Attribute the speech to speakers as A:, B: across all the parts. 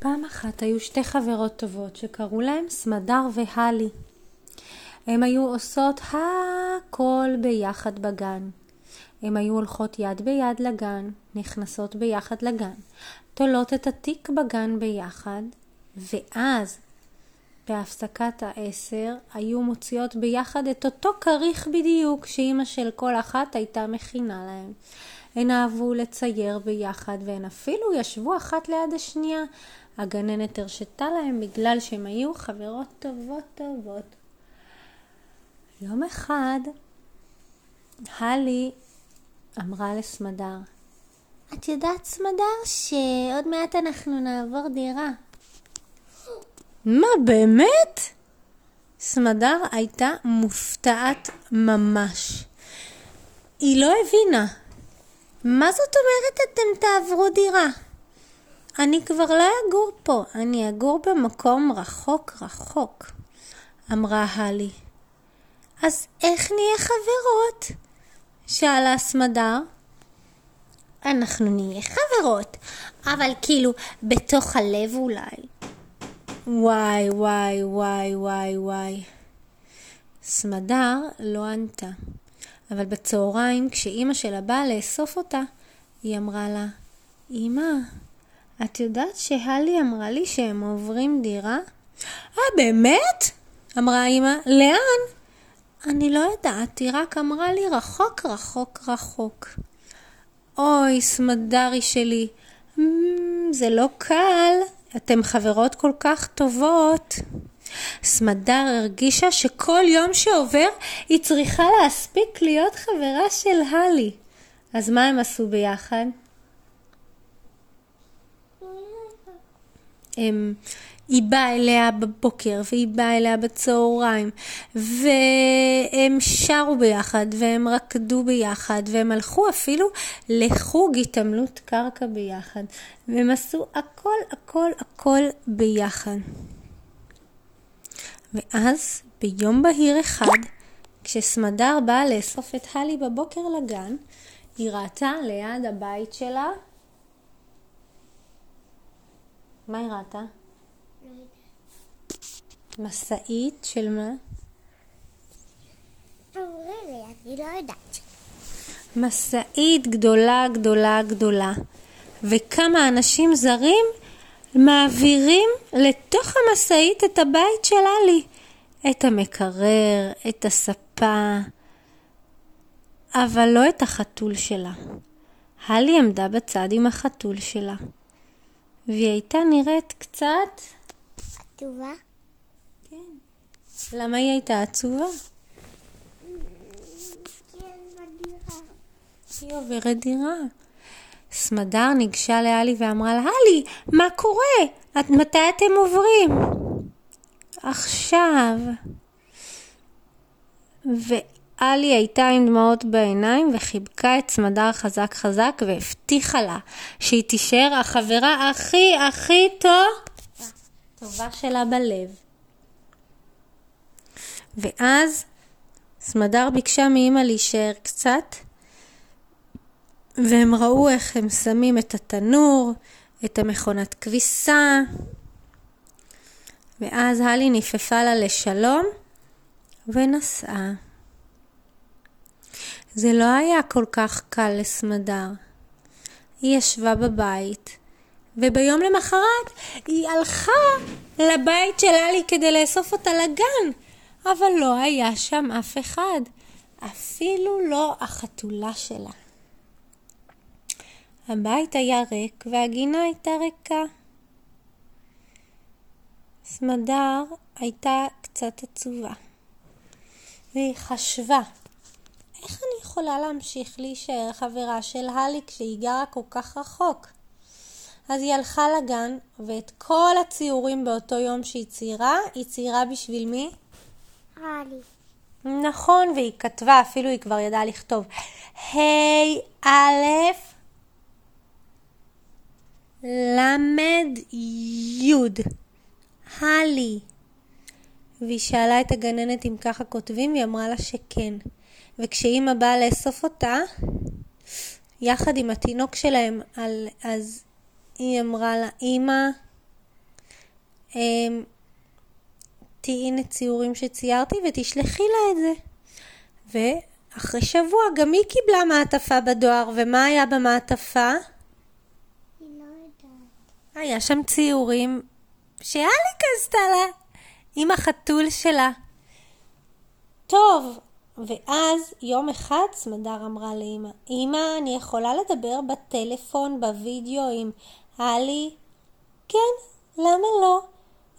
A: פעם אחת היו שתי חברות טובות שקראו להן סמדר והלי. הן היו עושות הכל ביחד בגן. הן היו הולכות יד ביד לגן, נכנסות ביחד לגן, תולות את התיק בגן ביחד, ואז בהפסקת העשר היו מוציאות ביחד את אותו כריך בדיוק שאימא של כל אחת הייתה מכינה להם. הן אהבו לצייר ביחד והן אפילו ישבו אחת ליד השנייה. הגננת הרשתה להם בגלל שהן היו חברות טובות טובות. יום אחד הלי אמרה לסמדר, את יודעת סמדר שעוד מעט אנחנו נעבור דירה.
B: מה, באמת? סמדר הייתה מופתעת ממש. היא לא הבינה. מה זאת אומרת אתם תעברו דירה? אני כבר לא אגור פה, אני אגור במקום רחוק רחוק, אמרה הלי. אז איך נהיה חברות? שאלה סמדר.
A: אנחנו נהיה חברות, אבל כאילו בתוך הלב אולי.
B: וואי, וואי, וואי, וואי, וואי. סמדר לא ענתה, אבל בצהריים, כשאימא שלה באה לאסוף אותה, היא אמרה לה, אמא, את יודעת שהלי אמרה לי שהם עוברים דירה?
A: אה, באמת?
B: אמרה אמא, לאן?
A: אני לא יודעת, היא רק אמרה לי רחוק, רחוק, רחוק.
B: אוי, סמדרי שלי, זה לא קל, אתן חברות כל כך טובות. סמדר הרגישה שכל יום שעובר היא צריכה להספיק להיות חברה של הלי. אז מה הם עשו ביחד? הם, היא באה אליה בבוקר והיא באה אליה בצהריים והם שרו ביחד והם רקדו ביחד והם הלכו אפילו לחוג התעמלות קרקע ביחד והם עשו הכל הכל הכל ביחד. ואז ביום בהיר אחד כשסמדר באה לאסוף את הלי בבוקר לגן היא ראתה ליד הבית שלה מה היא ראתה? משאית של מה?
A: אני לא יודעת.
B: משאית גדולה גדולה גדולה וכמה אנשים זרים מעבירים לתוך המשאית את הבית של עלי את המקרר, את הספה אבל לא את החתול שלה. הלי עמדה בצד עם החתול שלה והיא הייתה נראית קצת...
A: עצובה?
B: כן. למה היא הייתה עצובה? היא עוברת דירה. סמדר ניגשה לאלי ואמרה לה, הלי, מה קורה? את, מתי אתם עוברים? עכשיו. ו... עלי הייתה עם דמעות בעיניים וחיבקה את סמדר חזק חזק והבטיחה לה שהיא תישאר החברה הכי הכי טוב, טובה שלה בלב. ואז סמדר ביקשה מאמא להישאר קצת והם ראו איך הם שמים את התנור, את המכונת כביסה ואז הלי נפפה לה לשלום ונסעה. זה לא היה כל כך קל לסמדר. היא ישבה בבית, וביום למחרת היא הלכה לבית של אלי כדי לאסוף אותה לגן, אבל לא היה שם אף אחד, אפילו לא החתולה שלה. הבית היה ריק והגינה הייתה ריקה. סמדר הייתה קצת עצובה, והיא חשבה איך אני יכולה להמשיך להישאר חברה של הלי כשהיא גרה כל כך רחוק? אז היא הלכה לגן, ואת כל הציורים באותו יום שהיא ציירה, היא ציירה בשביל מי?
A: הלי.
B: נכון, והיא כתבה, אפילו היא כבר ידעה לכתוב. ה' א' למד י' הלי. והיא שאלה את הגננת אם ככה כותבים, והיא אמרה לה שכן. וכשאימא באה לאסוף אותה, יחד עם התינוק שלהם, על, אז היא אמרה לה, אימא, אמ, תהיי הנה ציורים שציירתי ותשלחי לה את זה. ואחרי שבוע גם היא קיבלה מעטפה בדואר, ומה היה במעטפה? היה שם ציורים שאליק עשתה לה עם החתול שלה. טוב, ואז יום אחד סמדר אמרה לאמא, אמא, אני יכולה לדבר בטלפון, בווידאו עם הלי? כן, למה לא?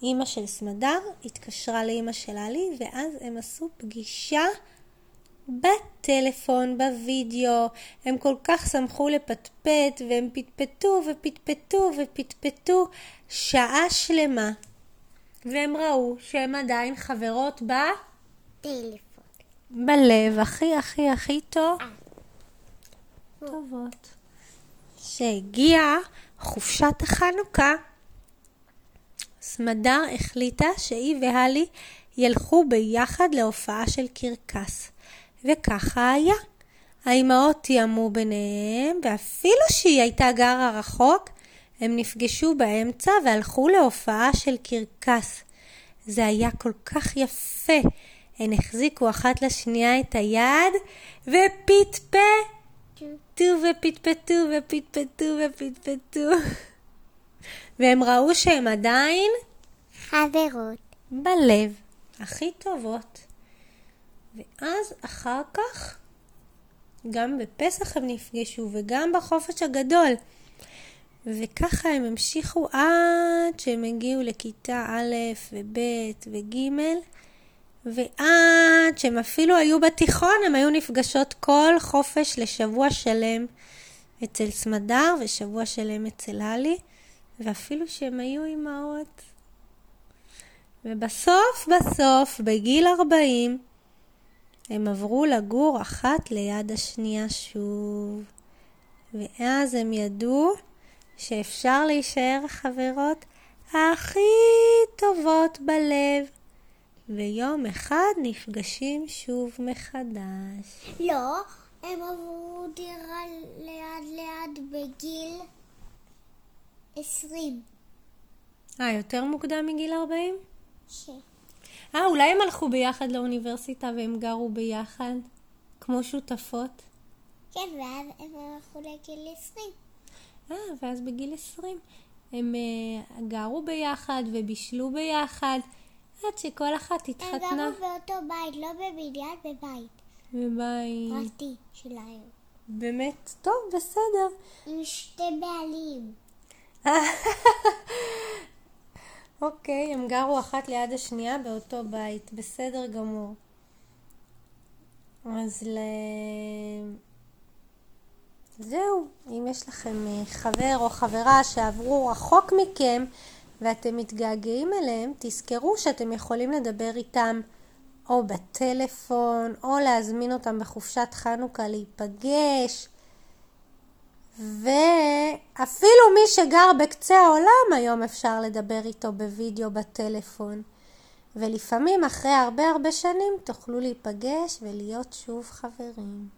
B: אמא של סמדר התקשרה לאמא של הלי, ואז הם עשו פגישה בטלפון, בווידאו. הם כל כך שמחו לפטפט, והם פטפטו ופטפטו ופטפטו שעה שלמה. והם ראו שהם עדיין חברות ב...
A: טלפון.
B: בלב הכי הכי הכי טוב.
A: אה.
B: טובות. שהגיעה חופשת החנוכה, סמדר החליטה שהיא והלי ילכו ביחד להופעה של קרקס. וככה היה. האימהות תיאמו ביניהם, ואפילו שהיא הייתה גרה רחוק, הם נפגשו באמצע והלכו להופעה של קרקס. זה היה כל כך יפה. הן החזיקו אחת לשנייה את היד, ופטפטו ופטפטו ופטפטו ופטפטו. והם ראו שהם עדיין
A: חברות.
B: בלב, הכי טובות. ואז אחר כך, גם בפסח הם נפגשו וגם בחופש הגדול. וככה הם המשיכו עד שהם הגיעו לכיתה א' וב' וג' ועד שהם אפילו היו בתיכון, הם היו נפגשות כל חופש לשבוע שלם אצל סמדר ושבוע שלם אצל הלי, ואפילו שהם היו אימהות. ובסוף בסוף, בגיל 40, הם עברו לגור אחת ליד השנייה שוב. ואז הם ידעו שאפשר להישאר חברות הכי טובות בלב. ויום אחד נפגשים שוב מחדש.
A: לא, הם עברו דירה ליד ליד בגיל עשרים.
B: אה, יותר מוקדם מגיל 40?
A: ש...
B: אה, אולי הם הלכו ביחד לאוניברסיטה והם גרו ביחד? כמו שותפות?
A: כן, ואז הם הלכו לגיל עשרים.
B: אה, ואז בגיל 20 הם uh, גרו ביחד ובישלו ביחד, עד שכל אחת
A: הם
B: התחתנה
A: גרו באותו בית, לא בבניין, בבית.
B: בבית.
A: פרטי שלהם.
B: באמת, טוב, בסדר.
A: עם שתי בעלים.
B: אוקיי, הם גרו אחת ליד השנייה באותו בית, בסדר גמור. אז ל... זהו, אם יש לכם אה, חבר או חברה שעברו רחוק מכם ואתם מתגעגעים אליהם, תזכרו שאתם יכולים לדבר איתם או בטלפון, או להזמין אותם בחופשת חנוכה להיפגש. ואפילו מי שגר בקצה העולם היום אפשר לדבר איתו בווידאו בטלפון. ולפעמים אחרי הרבה הרבה שנים תוכלו להיפגש ולהיות שוב חברים.